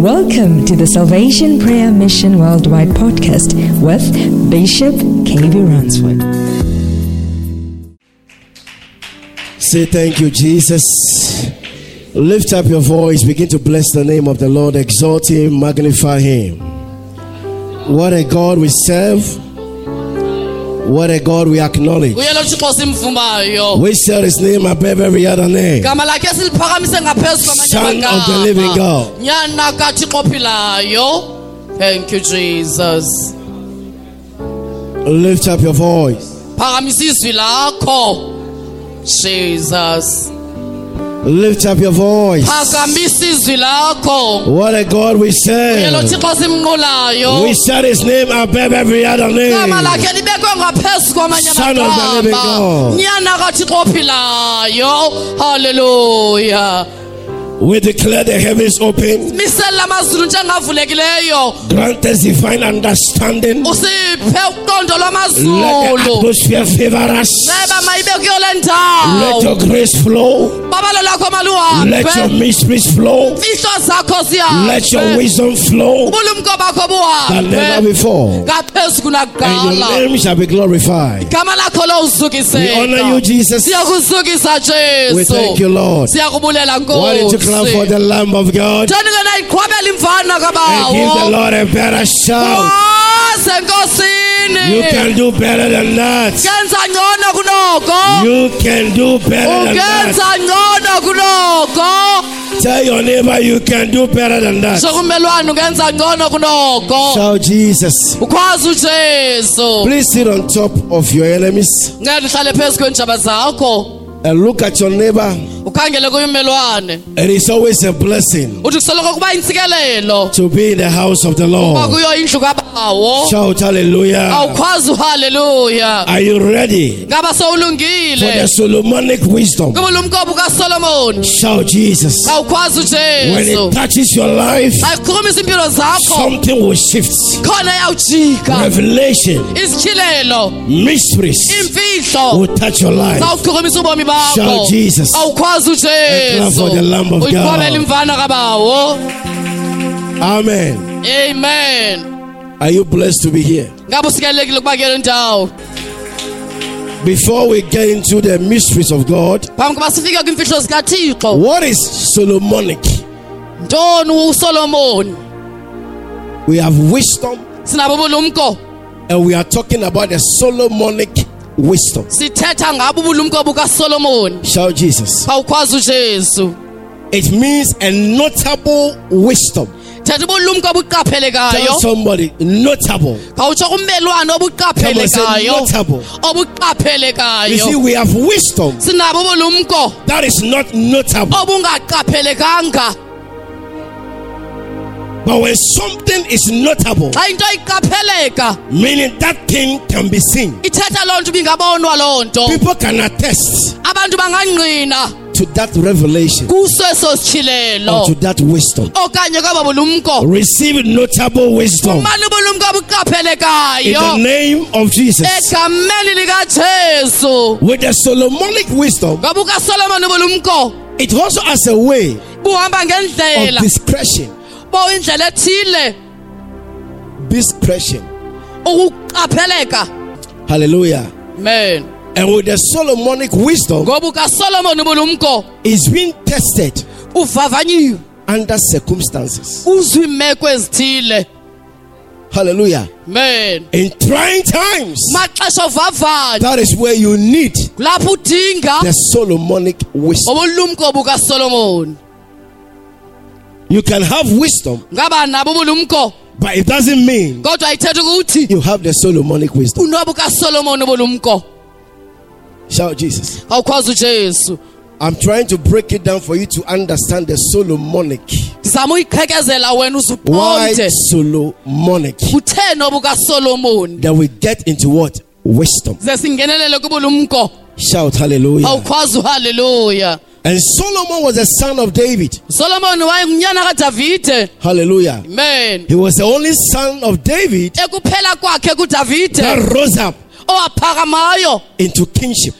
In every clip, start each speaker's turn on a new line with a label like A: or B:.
A: Welcome to the Salvation Prayer Mission Worldwide podcast with Bishop KB Ransford.
B: Say thank you, Jesus. Lift up your voice, begin to bless the name of the Lord, exalt him, magnify him. What a God we serve, what a God we acknowledge.
C: uyelo thixo simvumayo
B: We set his name above every other name.
C: gama lakhe siliphakamise ngaphezu
B: Son of the living God.
C: thank you jesus
B: Lift up your voice.
C: phakamisa izwi lakho jesus
B: Lift up your voice.
C: phakamisa izwi lakho
B: What a God we
C: uyelo
B: serve.
C: thixo simnqulayo
B: We set his name above every other name.
C: Lakhe libekwe ngaphezu kwamanye
B: Son of the living God.
C: nyana kathixo ophilayo haleluya
B: We declare the heavens open.
C: misela amazulu njengavulekileyo
B: Grant us divine understanding. Let the atmosphere favor us.
C: ceba mayibe kuyo le
B: Let your grace flow. Let your mysteries flow. Let your wisdom flow than never before. And your name shall be glorified. We honor you, Jesus. We thank you, Lord. Why don't you clap for the Lamb of God
C: tonike nayiqhwabela imvana
B: and give the Lord a better shout? You can do better than that.
C: kenza ngcono kunoko
B: You can do better than that.
C: ungenza ngcono kunoko
B: Tell your neighbor you can do better than that.
C: sokumelwane ungenza ngcono kunoko
B: Shout Jesus. Please sit on top of your enemies
C: ngeke uhlale phezu kwentshaba
B: and look at your neighbor.
C: Ukhangele kuye
B: It is always a blessing
C: uthi kusoloko kuba intsikelelo
B: to be in the house of the
C: uba
B: Lord.
C: kuyo indlu kabawo
B: Shout hallelujah.
C: awukhwazi uhaleluya
B: Are you ready
C: ngaba
B: for the
C: sowulungile
B: Solomonic wisdom? Shout Jesus.
C: awukhwazi
B: When
C: ujesu
B: it touches your life,
C: ayiqhukumisa impilo zakho
B: something will shift.
C: khona yawujika
B: Revelation, mysteries
C: imfihlo
B: will touch your life.
C: zawuqhukumisa ubomi bakho
B: Shout Jesus.
C: awukhwazi
B: clap
C: ujesu
B: for the Lamb of God.
C: imvana kabawo
B: Amen.
C: amen
B: Are you blessed to be here?
C: ngabe usikelekile ukuba kule ndawo
B: Before we get into the mysteries of God,
C: phambi kuba sifike kwimfihlo zikathixo
B: what is Solomonic?
C: ntoni usolomoni
B: We have wisdom and we are talking about the Solomonic wisdom.
C: sithetha ngabo ubulumko bukasolomoni
B: Shout Jesus.
C: khawukhwazi ujesu
B: It means a notable wisdom.
C: thetha ubulumko obuqaphelekayo
B: somebody notable.
C: khawutsho kummelwane
B: Come on, say
C: obuqaphelekayo
B: notable. You see, we have wisdom
C: sinabo ubulumko
B: that is not notable.
C: obungaqaphelekanga
B: But when something is notable,
C: xa into iqapheleka
B: meaning that thing can be seen,
C: ithetha loo nto ibingabonwa loo nto.
B: People can attest to that revelation or to that wisdom.
C: okanye kwaba bulumko.
B: Receive notable wisdom in the name of Jesus. With the Solomonic wisdom, it also has a way of discretion.
C: Bo indlela ethile
B: Discretion.
C: ukuqapheleka
B: Hallelujah.
C: amen
B: And with the Solomonic wisdom,
C: ngoba ukasolomoni ubulumko
B: is being tested
C: uvavanyiwe
B: under circumstances.
C: uzwe imeko ezithile
B: Hallelujah.
C: amen
B: In trying times, that is where you need the Solomonic wisdom. You can have wisdom,
C: ngaba nabo ubulumko
B: but it doesn't mean
C: kodwa ayithetha ukuthi
B: you have the Solomonic wisdom. Shout Jesus. I'm trying to break it down for you to understand the Solomonic.
C: ndizama uyiqhekezela wena
B: Why Solomonic? Then we get into what? Wisdom.
C: ze singenelele kubulumko
B: Shout hallelujah.
C: uhaleluya
B: And Solomon was a son of David.
C: wayengunyana
B: Hallelujah.
C: amen
B: He was the only son of David
C: ekuphela kwakhe kudavide
B: that rose up into kingship.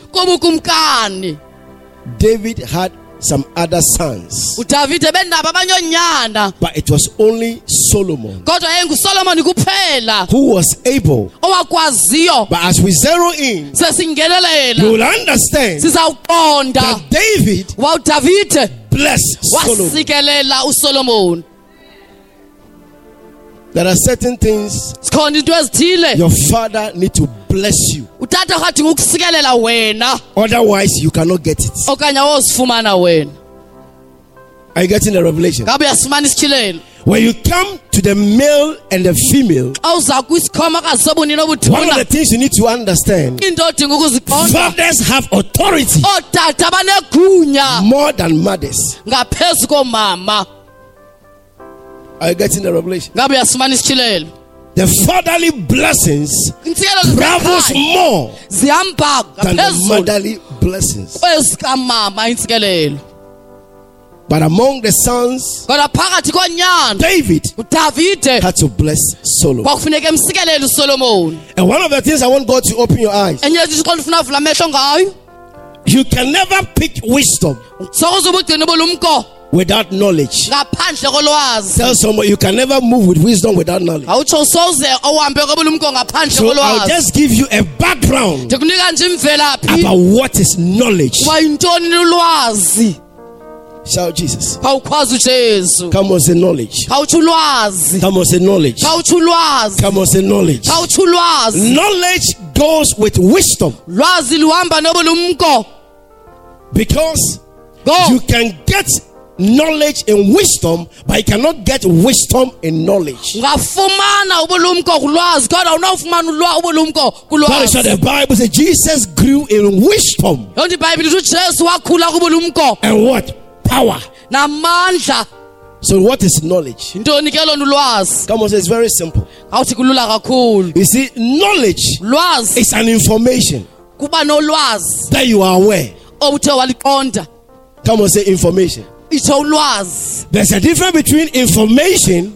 B: David had some other sons,
C: udavide benabo abanyonyana
B: but it was only Solomon
C: kodwa yayingusolomoni kuphela.
B: who was able.
C: owakwaziyo.
B: But as we zero in, you will understand
C: sizawuqonda.
B: that David
C: wawudavide
B: blessed Solomon.
C: wasikelela usolomoni
B: There are certain things
C: zikhona into ezithile.
B: your father need to bless you.
C: Utata akadinga ukusikelela wena
B: Otherwise, you cannot get it.
C: okanye awozifumana wena
B: Are you getting the revelation?
C: ngabe uyasifumana isitshilelo
B: When you come to the male and the female,
C: xa uza kwisikhomokazi sobunini
B: one of the things you need to understand
C: into odinga ukuziqonda
B: fathers have authority more than mothers. Are you getting the revelation?
C: Ngabe uyasifumana isitshilelo
B: The fatherly blessings travels more than the motherly blessings.
C: Oh,
B: but among the sons,
C: kodwa phakathi konyana
B: David had to bless Solomon.
C: kwakufuneka emsikelele usolomoni
B: And one of the things I want God to open your eyes,
C: enye yezinto xa ndifuna avula amehlo ngayo.
B: you can never pick wisdom
C: sokuze ubugcina ubulumko
B: without knowledge. Tell someone you can never move with wisdom without knowledge.
C: awutsho soze ohambe kobulumko ngaphandle
B: So I'll just give you a background
C: ndikunika nje imvelaphi
B: about what is knowledge.
C: uba yintoni ulwazi
B: Shout Jesus.
C: khawukhwazi ujesu
B: Come on, say knowledge. Come on, say knowledge. Come on, say knowledge. Knowledge goes with wisdom
C: lwazi luhamba nobulumko
B: because
C: go
B: you can get knowledge in wisdom, but you cannot get wisdom in knowledge.
C: ungafumana ubulumko kulwazi kodwa unawufumana ulwa- ubulumko
B: That is what the Bible says. Jesus grew in wisdom
C: yonto ibhayibhile ithi ujesu wakhula kubulumko
B: and what? Power. So, what is knowledge?
C: yintoni ke lona ulwazi
B: Come on, say it's very simple.
C: awuthi kulula kakhulu
B: You see, knowledge is an information that you are aware. Come on, say information.
C: Itsho ulwazi.
B: There's a difference between information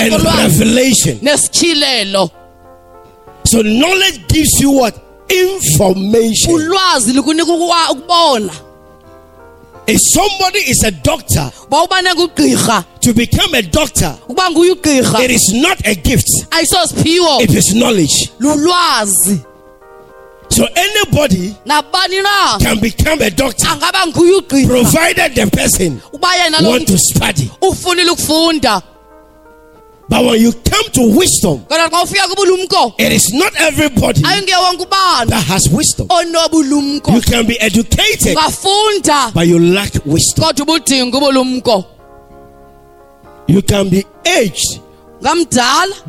B: and revelation. So knowledge gives you what? Information.
C: ulwazi lukunika ukwa- ukubona
B: If somebody is a doctor,
C: uba ubane ngugqirha
B: to become a doctor,
C: ukuba nguye ugqirha.
B: it is not a gift, it is knowledge. So anybody can become a doctor
C: angaba nguye ugqirha
B: provided the person want to study. But when you come to wisdom,
C: kodwa xa ufika kubulumko
B: it is not everybody that has wisdom. You can be educated, but you lack wisdom.
C: kodwa ubudinga ubulumko.
B: You can be aged,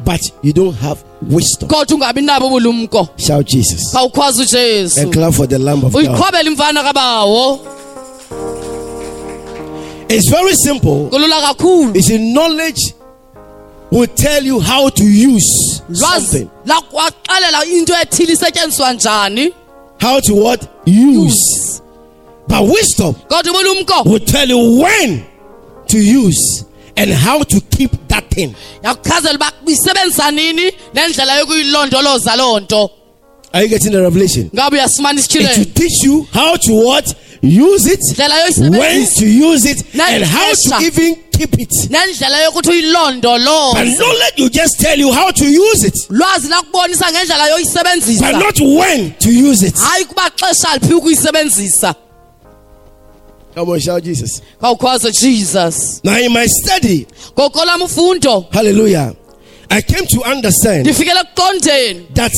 B: but you don't have wisdom.
C: kodwa ungabi nabo ubulumko
B: Shout Jesus.
C: khawukhwaza ujesu
B: And clap for the Lamb of God.
C: uyiqhobela imfana kabawo
B: It's very simple.
C: kulula kakhulu
B: You see, knowledge will tell you how to use
C: lwazi
B: something.
C: lakwaxelela into ethile isetyenziswa njani
B: How to what? Use. But wisdom
C: kodwa ubulumko
B: will tell you when to use and how to keep that thing.
C: yakuchazela uba nini nendlela yokuyilondoloza loo nto
B: Are you getting the revelation?
C: ngabe uyasifumana
B: It will
C: isitshilelo
B: teach you how to what? Use it, when to use it, and how to even keep it.
C: nendlela yokuthi
B: But
C: uyilondoloze
B: knowledge will just tell you how to use it,
C: lwazi lakubonisa ngendlela
B: but
C: yoyisebenzisa
B: not when to use it.
C: hayi kuba xesha liphi ukuyisebenzisa
B: Come on, shout Jesus.
C: khawukhwaze jesus.
B: Now, in my study, hallelujah, I came to understand
C: ndifikele ekuqondeni
B: that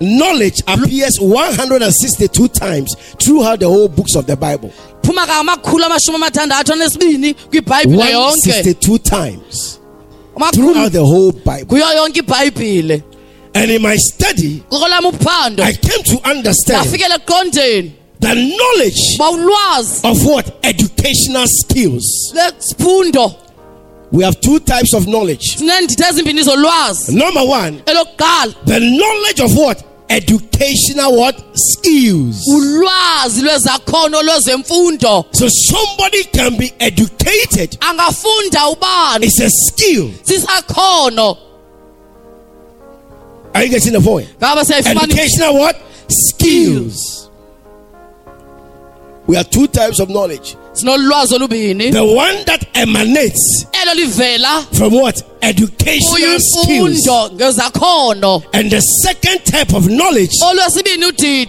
B: knowledge appears 162 times throughout the whole books of the Bible.
C: phuma kangamakhulu amashumi amathandathu anesibini kwibhayibhile yonke.
B: 162 times throughout the whole Bible.
C: kuyo yonke ibhayibhile.
B: And in my study, I came to understand the knowledge of what? Educational skills. We have two types of knowledge.
C: sineendidi ezimbini zolwazi
B: Number one, the knowledge of what? Educational what? Skills.
C: ulwazi lwezakhono lwezemfundo
B: So somebody can be educated. It's a skill. Are you getting the point? Educational what? Skills. We have two types of knowledge. The one that emanates from what? Educational skills. And the second type of knowledge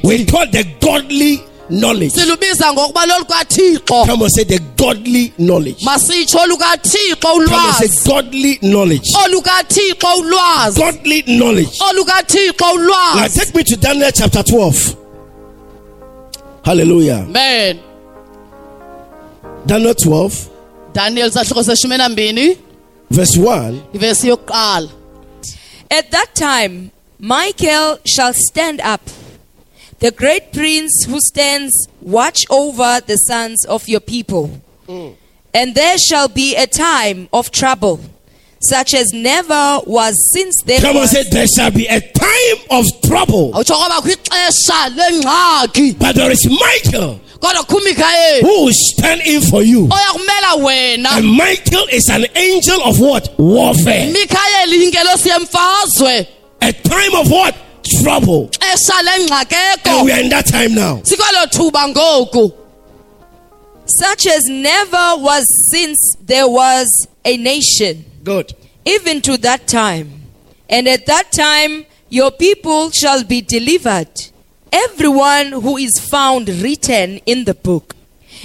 B: we call the godly knowledge.
C: silubiza ngokuba lolukathixo
B: Come on, say the godly knowledge.
C: masitsho
B: Come on, say godly knowledge.
C: olukathixo ulwazi
B: Godly knowledge.
C: olukathixo
B: Now take me to Daniel chapter 12. Hallelujah.
C: amen
B: Daniel 12,
C: daniel sahluko seshumi nambini
B: verse 1.
C: ivesi yokuqala
A: At that time, Michael shall stand up, the great prince who stands watch over the sons of your people. Mm. And there shall be a time of trouble, such as never was since
B: Come on,
A: was.
B: say there shall be a time of trouble.
C: awutsho kwabakho ixesha lengxaki
B: But there is Michael
C: kodwa kho umikhayeli
B: who will stand in for you. And Michael is an angel of what? Warfare.
C: mikhayeli yingelosi yemfazwe
B: A time of what? Trouble. And we are in that time now.
C: sikwelo thuba ngoku
A: such as never was since there was a nation,
B: Good.
A: even to that time. And at that time, your people shall be delivered, everyone who is found written in the book.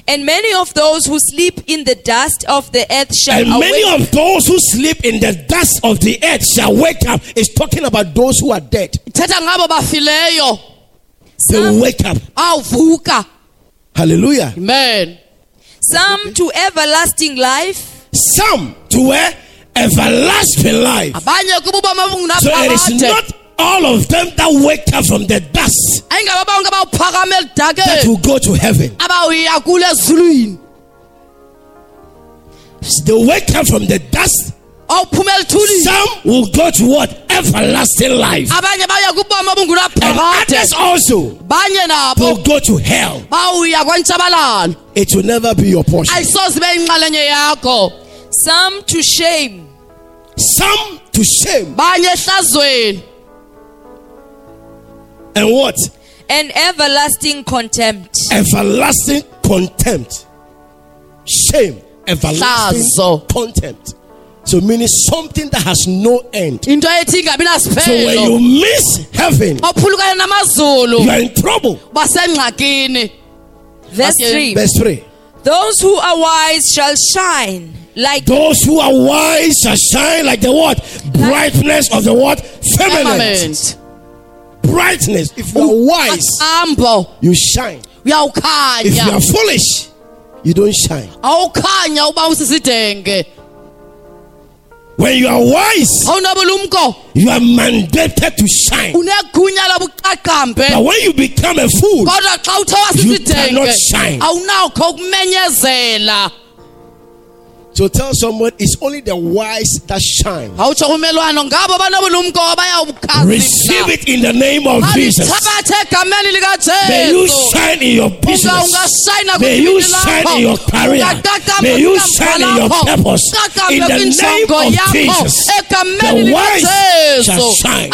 A: And many of those who sleep in the dust of the earth shall
B: And many
A: awake.
B: of those who sleep in the dust of the earth shall wake up. It's talking about those who are dead.
C: ithetha
B: They wake up. Hallelujah.
C: amen
A: some to everlasting life,
B: Some to a everlasting life.
C: abanye kuba ubomi
B: So it is not all of them that wake up from the dust
C: ayingabo
B: that will go to heaven.
C: abawuya
B: They wake up from the dust. Some will go to what? Everlasting life.
C: abanye
B: And others also will go to hell. It will never be your portion.
C: ayisoze ibe yinxalenye yakho
A: some to shame,
B: Some to shame. And what?
A: and everlasting contempt.
B: Everlasting contempt. Shame. Everlasting
C: Hlazo.
B: contempt. So meaning something that has no end.
C: into ethi ingabi
B: So when you miss heaven, you are in trouble.
A: Verse
C: Okay.
A: 3
B: Verse 3.
A: Those who are wise shall shine like
B: Those who are wise shall shine like the what? Brightness of the what? Firmament.
C: firmament
B: Brightness. If you are oh, wise,
C: ambo
B: you shine. If you are foolish, you don't shine.
C: awukhanya uba usisidenge
B: When you are wise,
C: awunobulumko
B: you are mandated to shine.
C: unegunya lobuqaqambe
B: But when you become a fool,
C: kodwa xa uthe
B: You cannot
C: wasisidenge
B: shine. So tell someone it's only the wise that shine.
C: awutsho kumelwano ngabo banobulumko
B: Receive it in the name of Jesus. May you shine in your business. May you shine in your career. May you shine in your purpose. In the name of. Jesus. The wise shall shine.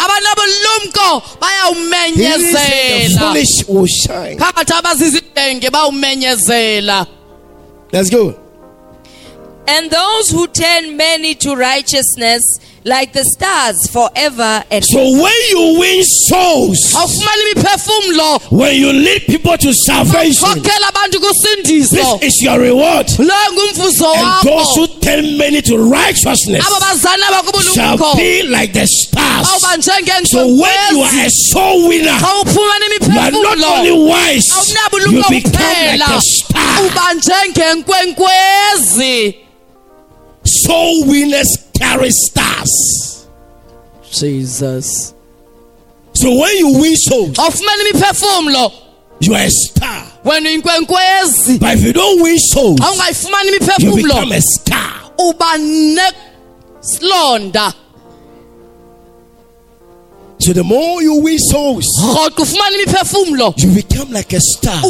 B: He the foolish will shine.
C: phakathi abazizidenge bawumenyezela
B: Let's go.
A: And those who turn many to righteousness like the stars forever and
B: So when you win souls, when you lead people to salvation, this is your reward. And those who turn many to righteousness shall be like the stars. So when you are a soul winner, you are not only wise, you become like
C: kuphela.
B: a star.
C: uba njengenkwenkwezi
B: Soul winners carry stars.
C: jesus
B: So when you win souls,
C: awufumana imiphefumlo
B: you are a star.
C: wena uyinkwekwenkwezi
B: But if you don't win souls,
C: awungayifumani
B: you
C: imiphefumlo
B: become a star.
C: uba nesilonda
B: So the more you win souls,
C: rhoqo ufumana imiphefumlo
B: you become like a star.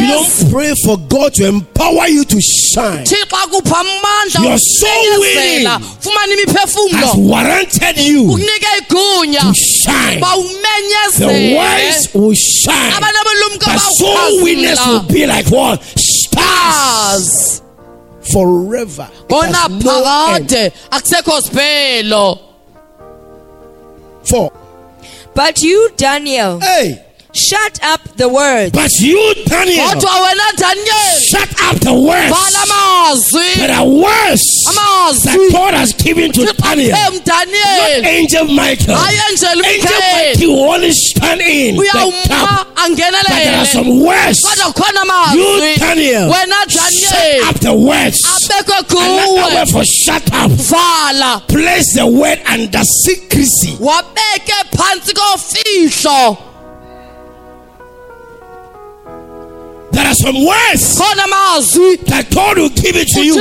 B: You don't pray for God to empower you to shine.
C: thixo akupha amandla
B: Your soul winning Has warranted you to shine. The wise will shine. The soul winners will be like what?
C: stars
B: forever. It has no end.
C: Phakade
B: Four.
A: But you, Daniel,
B: Hey,
A: shut up the words.
B: But you, Daniel,
C: kodwa wena daniel.
B: shut up the words. That are words that God has given to Daniel.
C: em
B: Not
C: daniel
B: Angel Michael.
C: angel
B: Angel
C: michael
B: Michael will only stand in the camp. But there are some words. You, Daniel, shut
C: daniel
B: up the words. Another word for shut up.
C: vala
B: Place the word under secrecy.
C: wabeke phansi kofihlo
B: There are some words that God will give it to you.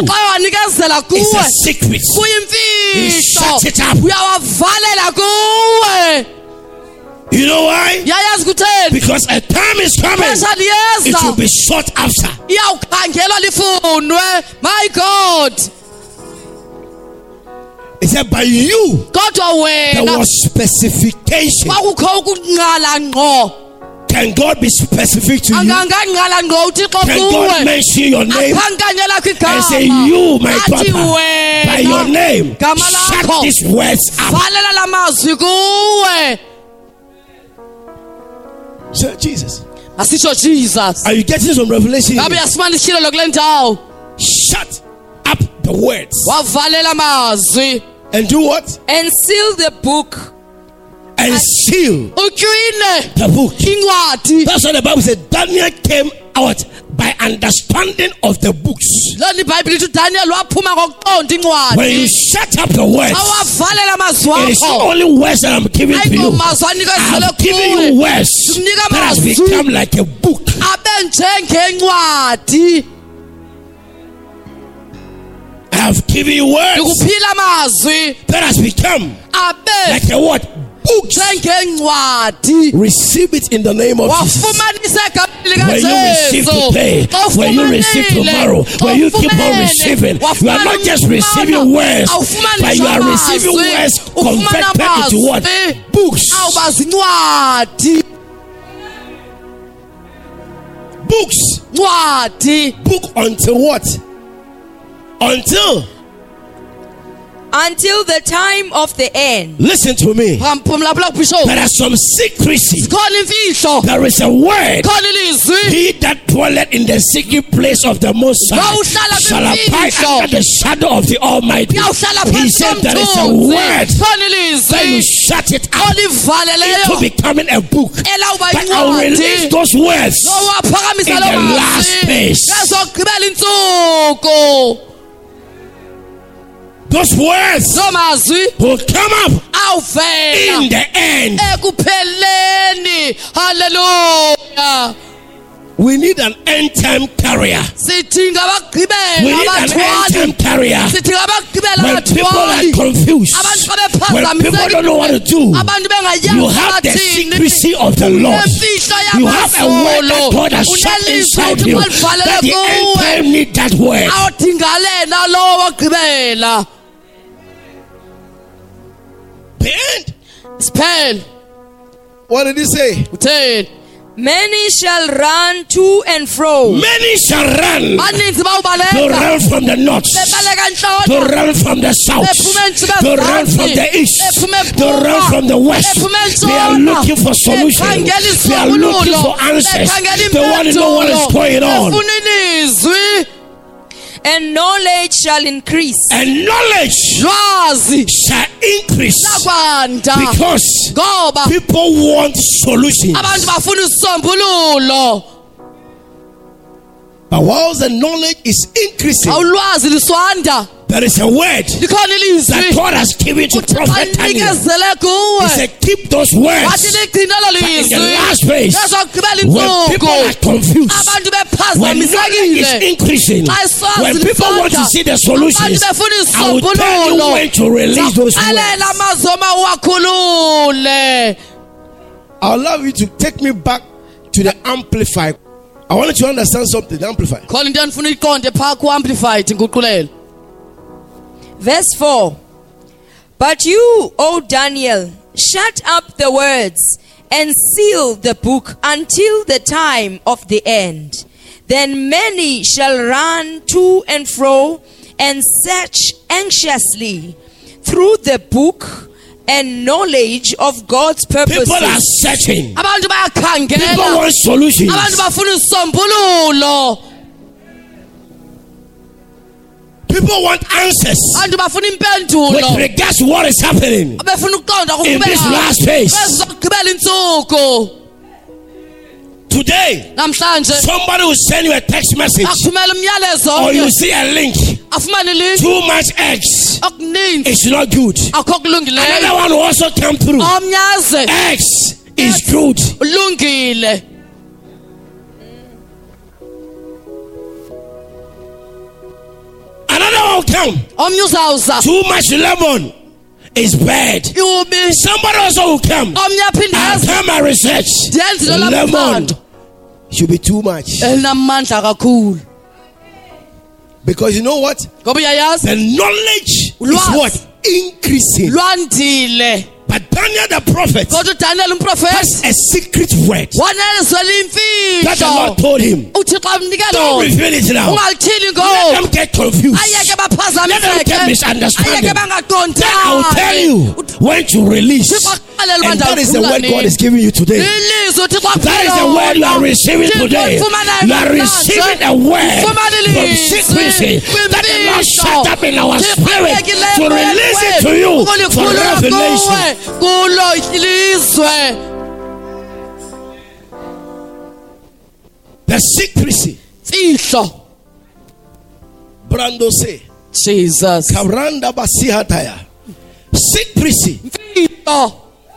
B: It's a secret.
C: kuyimfihlo
B: Shut it up. You know why? Because a time is coming. It will be sought after.
C: my god
B: It said, by you, there was specification.
C: Kwakukho ukunqala ngqo
B: Can God be specific to you? Can God mention your name and say, You, my daughter, by your name, shut these words up.
C: valela la mazwi kuwe
B: Say, Jesus.
C: asitsho jesus
B: Are you getting some revelation?
C: ngabe
B: here?
C: uyasifumana kule ndawo
B: Shut up the words.
C: wavalela amazwi
B: And do what?
A: and seal the book
B: And seal the book. That's what the Bible said. Daniel came out by understanding of the books.
C: lona ibhayibhile ithi udaniel waphuma ngokuqonda
B: When you shut up the words,
C: awavalela amazwi
B: it is not
C: akho
B: only words that I'm giving to you. I
C: anikezele
B: have given you words that has become like a book. I have given you words that has become like a what? Books. Receive it in the name of Jesus. When you receive today, when you receive tomorrow, when you keep on receiving, you are not just receiving words, but you are receiving words converted into what? Books. Books. Book until what? Until,
A: until the time of the end.
B: listen to me, there are some secrecy. There is a word.
C: khona
B: He that dwelleth in the secret place of the Most High shall abide under the shadow of the Almighty. He said there is a word.
C: Khona
B: that you shut it up. Into becoming a book. But I will release those words in the last
C: mazwi
B: days.
C: ezogqibela intsuku
B: Those words will come up in the end.
C: haleluya
B: We need an end time carrier. We need an end time carrier. When people are confused, when people don't know what to do, you have the secrecy of the Lord. You have a word that God has shut inside you. That the end time need that word.
C: Awudinga lena lowo wagqibela
B: The end.
C: siphele
B: What did he say?
C: utheni
A: Many shall run to and fro,
B: Many shall run
C: baninzi
B: to run from the north,
C: bebaleka
B: to run from the south,
C: Bephume entshona
B: to run from the east,
C: bephume
B: to run
C: ephuma,
B: from the west.
C: bephume
B: They are
C: entshona,
B: looking for solutions.
C: bekhangela
B: They are looking
C: isisombululo,
B: for answers.
C: bekhangela
B: They want to know what is
C: impendulo,
B: going on.
A: And knowledge shall increase.
B: And knowledge
C: lwazi
B: shall increase.
C: Lakwanda
B: because
C: ngoba
B: people want solutions.
C: abantu bafuna isisombululo
B: But while the knowledge is increasing, there is a word that God has given to Prophet Daniel. He said, Keep those words. But in the last place, when people are confused, when knowledge is increasing, when people want to see the solutions, I will tell you when to release those words.
C: uwakhulule
B: I'll allow you to take me back to the amplifier. I want you to understand something. The amplifier.
C: khona into endifuna uyiqonde phaa ku-amplified nguqulele
A: Verse 4 But you, O Daniel, shut up the words and seal the book until the time of the end. Then many shall run to and fro and search anxiously through the book and knowledge of God's purposes.
B: People are searching.
C: abantu
B: People want solutions.
C: abantu bafuna isisombululo
B: People want answers
C: abantu bafuna
B: with
C: impendulo
B: regards to what is happening. In this last phase. Today, somebody will send you a text message
C: akuthumela umyalezo
B: or you see a link. Too much X.
C: okuninzi
B: It's not good. Another one will also come through.
C: omnyaze
B: X is good.
C: ulungile
B: Another one will come. Too much lemon is bad. Somebody also will come.
C: omnye aphinde
B: I've
C: eze
B: done my research. Lemon should be too much.
C: kakhulu
B: Because you know what? The knowledge is what? Increasing. But Daniel the prophet has a secret word that the Lord told him. Don't reveal it now. Let them get confused. Let them get misunderstanding. Then I will tell you when to release.
C: Uthixo akuxelele uba
B: And that is the word God is giving you today. That is the word you are receiving today. You are receiving a word from secrecy that the Lord shut up in our spirit to release it to you for revelation.
C: kuwe kulo ilizwe
B: The secrecy. Brando say.
C: jesus.
B: Secrecy.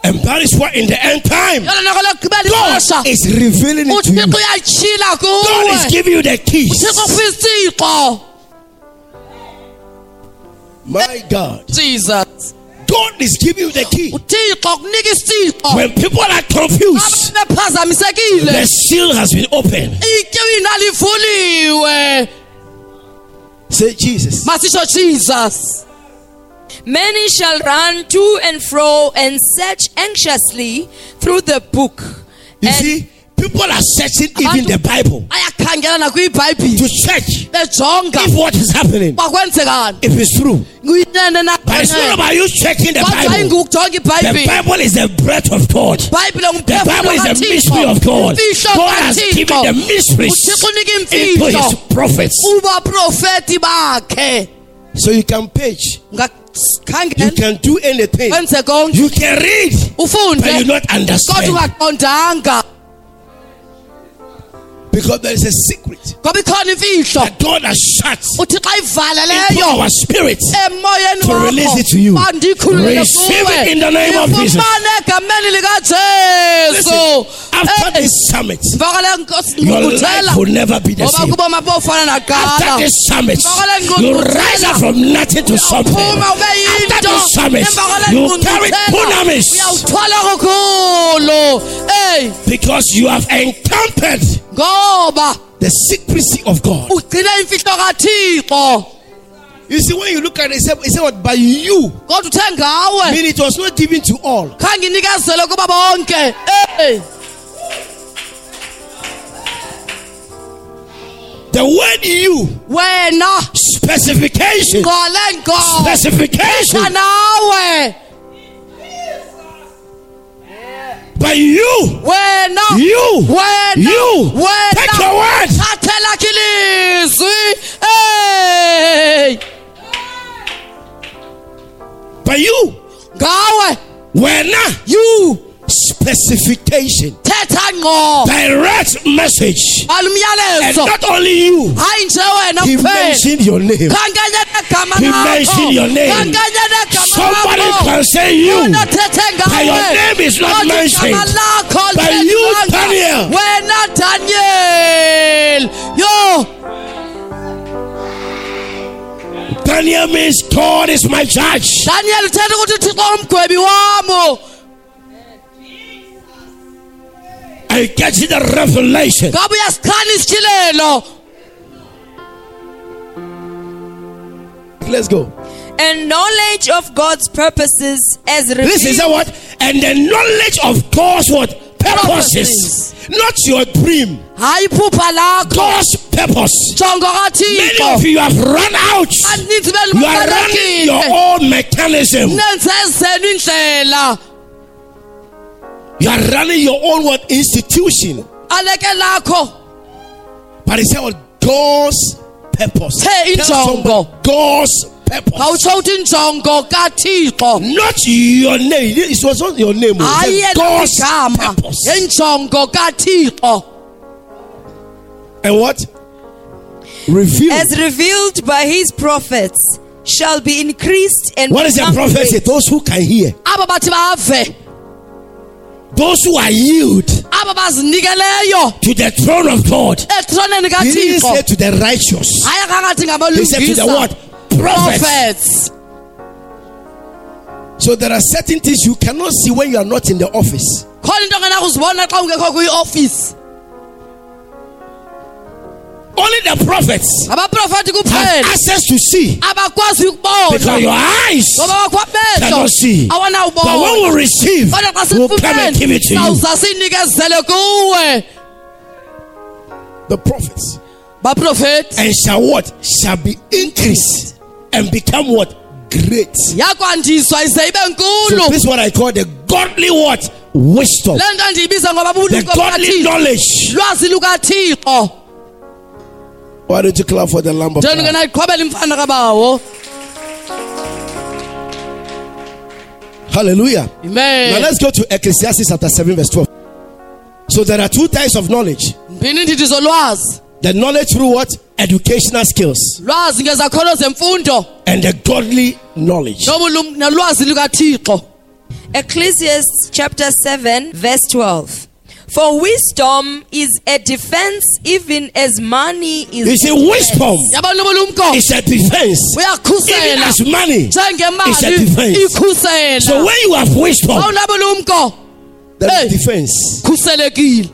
B: And that is why in the end time,
C: yona noko lokugqibela ixesha
B: God is revealing it to you. God is giving you the keys. My God.
C: jesus
B: God is giving you the key. When people are confused, the seal has been opened. Say Jesus.
C: jesus
A: Many shall run to and fro and search anxiously through the book.
B: You
A: and
B: see, people are searching even the Bible to check if what is happening, if it's true. But it's not about you checking the Bible. The Bible is the breath of God. The Bible is the mystery of God. God has given the mysteries into his prophets. So you can page, you can do anything. You can read, but you not understand. Because there is a secret.
C: Ikhona imfihlo.
B: That God has shut into
C: ayivaleleyo
B: our
C: emoyeni
B: To release it to you. Receive it in the name of Jesus.
C: Ifumane egameni likajesu.
B: Listen, after
C: Hey,
B: this summit, your life will never be the same. After this summit, you rise up from nothing to something. After this summit, you carry
C: ngqungquthela.
B: dunamis
C: uyawuthwala kakhulu eyi
B: because you have encountered the secrecy of God.
C: ugcine imfihlo kathixo
B: You see, when you look at it, it said, it said what? By you.
C: ngawe
B: I mean, it was not given to all. The word you,
C: wena
B: specification, specification. By you,
C: wena
B: you,
C: wena
B: you. Take
C: wena
B: your word.
C: hey.
B: By you,
C: ngawe
B: wena,
C: you
B: specification,
C: thetha ngqo
B: direct message, and not only you.
C: hayi nje wena
B: He mentioned your name.
C: negama
B: He mentioned your name.
C: negama
B: Somebody can say you. But your name is not mentioned. By you. Daniel.
C: wena daniel yo
B: Daniel means God is my judge.
C: daniel uthetha ukuthi uthixo umgwebi wamo
B: I get the revelation.
C: ngabe uyasichana isityhilelo
B: Let's go.
A: and knowledge of God's purposes as
B: Listen, is that what? And the knowledge of God's what? Purposes. not your dream.
C: hayi iphupha lakho
B: God's purpose. Many of you have run out. You are running your own mechanism.
C: Nenze zenu indlela
B: You are running your own what institution. But it's what God's purpose.
C: Hey,
B: Tell somebody, God's purpose.
C: khawutsho uthi injongo kathixo
B: Not your name. It was not your name. oh.
C: hayi
B: It's
C: yena
B: God's purpose. And what? Revealed.
A: As revealed by his prophets, shall be increased and
B: What is the prophecy? Those who can hear.
C: Aba bathi bave
B: Those who are yield
C: aba bazinikeleyo
B: to the throne of God.
C: ethroneni
B: He didn't say to the righteous.
C: akakathi
B: He said to the what? Prophets.
C: prophets
B: So there are certain things you cannot see when you are not in the office. Only the prophets have access to see. Because your eyes
C: ngoba bakho amehlo
B: cannot see. But when we receive, we'll come and give it to you.
C: sawuza sinikezele kuwe
B: The prophets.
C: baprofethi
B: And shall what? Shall be increased and become what? Great.
C: yakwandiswa ize ibe
B: So this is what I call the godly what? Wisdom.
C: le nto ndiyibiza ngoba
B: The godly knowledge.
C: Lwazi lukathixo
B: Why don't you clap for the Lamb of
C: njeni
B: God?
C: ngena iqhwabela imfana kabawo
B: Hallelujah. Now
C: amen
B: let's go to Ecclesiastes chapter 7, verse 12. So there are two types of knowledge.
C: mphini ndithi zolwazi
B: The knowledge through what? Educational skills.
C: lwazi ngezakhono zemfundo
B: And the godly knowledge.
C: nobulum- nolwazi lukathixo
A: Ecclesiastes chapter 7, verse 12. For wisdom is a defense even as money is.
B: You see, wisdom
C: yabona ubulumko
B: is a defense. Even
C: uyakhusela
B: as money. It's a defense. So when you have wisdom,
C: awunabulumko
B: there
C: Hey.
B: defense.
C: khuselekile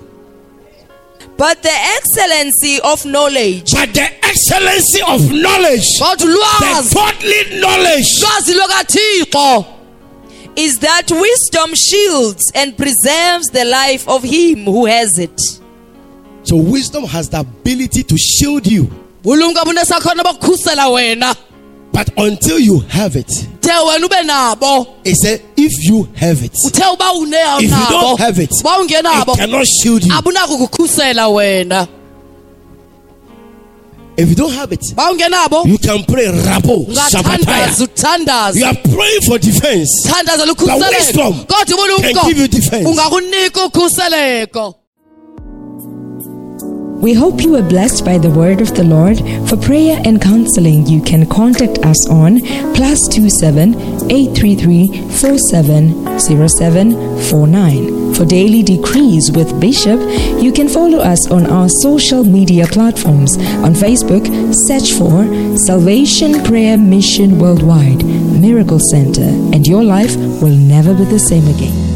A: But the excellency of knowledge
B: But the excellency of knowledge,
C: kodwa
B: the
C: ulwazi
B: godly knowledge,
C: lwazi lukathixo
A: is that wisdom shields and preserves the life of him who has it.
B: so wisdom has the ability to shield you.
C: bulumko bunesakhono bokukhusela wena
B: But until you have it,
C: the wena ube
B: it said, if you have it,
C: uthe uba
B: if you don't have it, it cannot shield you.
C: Abunako kukhusela wena
B: If you don't have it, you can pray rabo sabataya. You are praying for defense. But wisdom can give you defense.
D: We hope you were blessed by the word of the Lord. For prayer and counseling, you can contact us on plus two seven eight three three four seven zero seven four nine. For daily decrees with Bishop, you can follow us on our social media platforms. On Facebook, search for Salvation Prayer Mission Worldwide Miracle Center, and your life will never be the same again.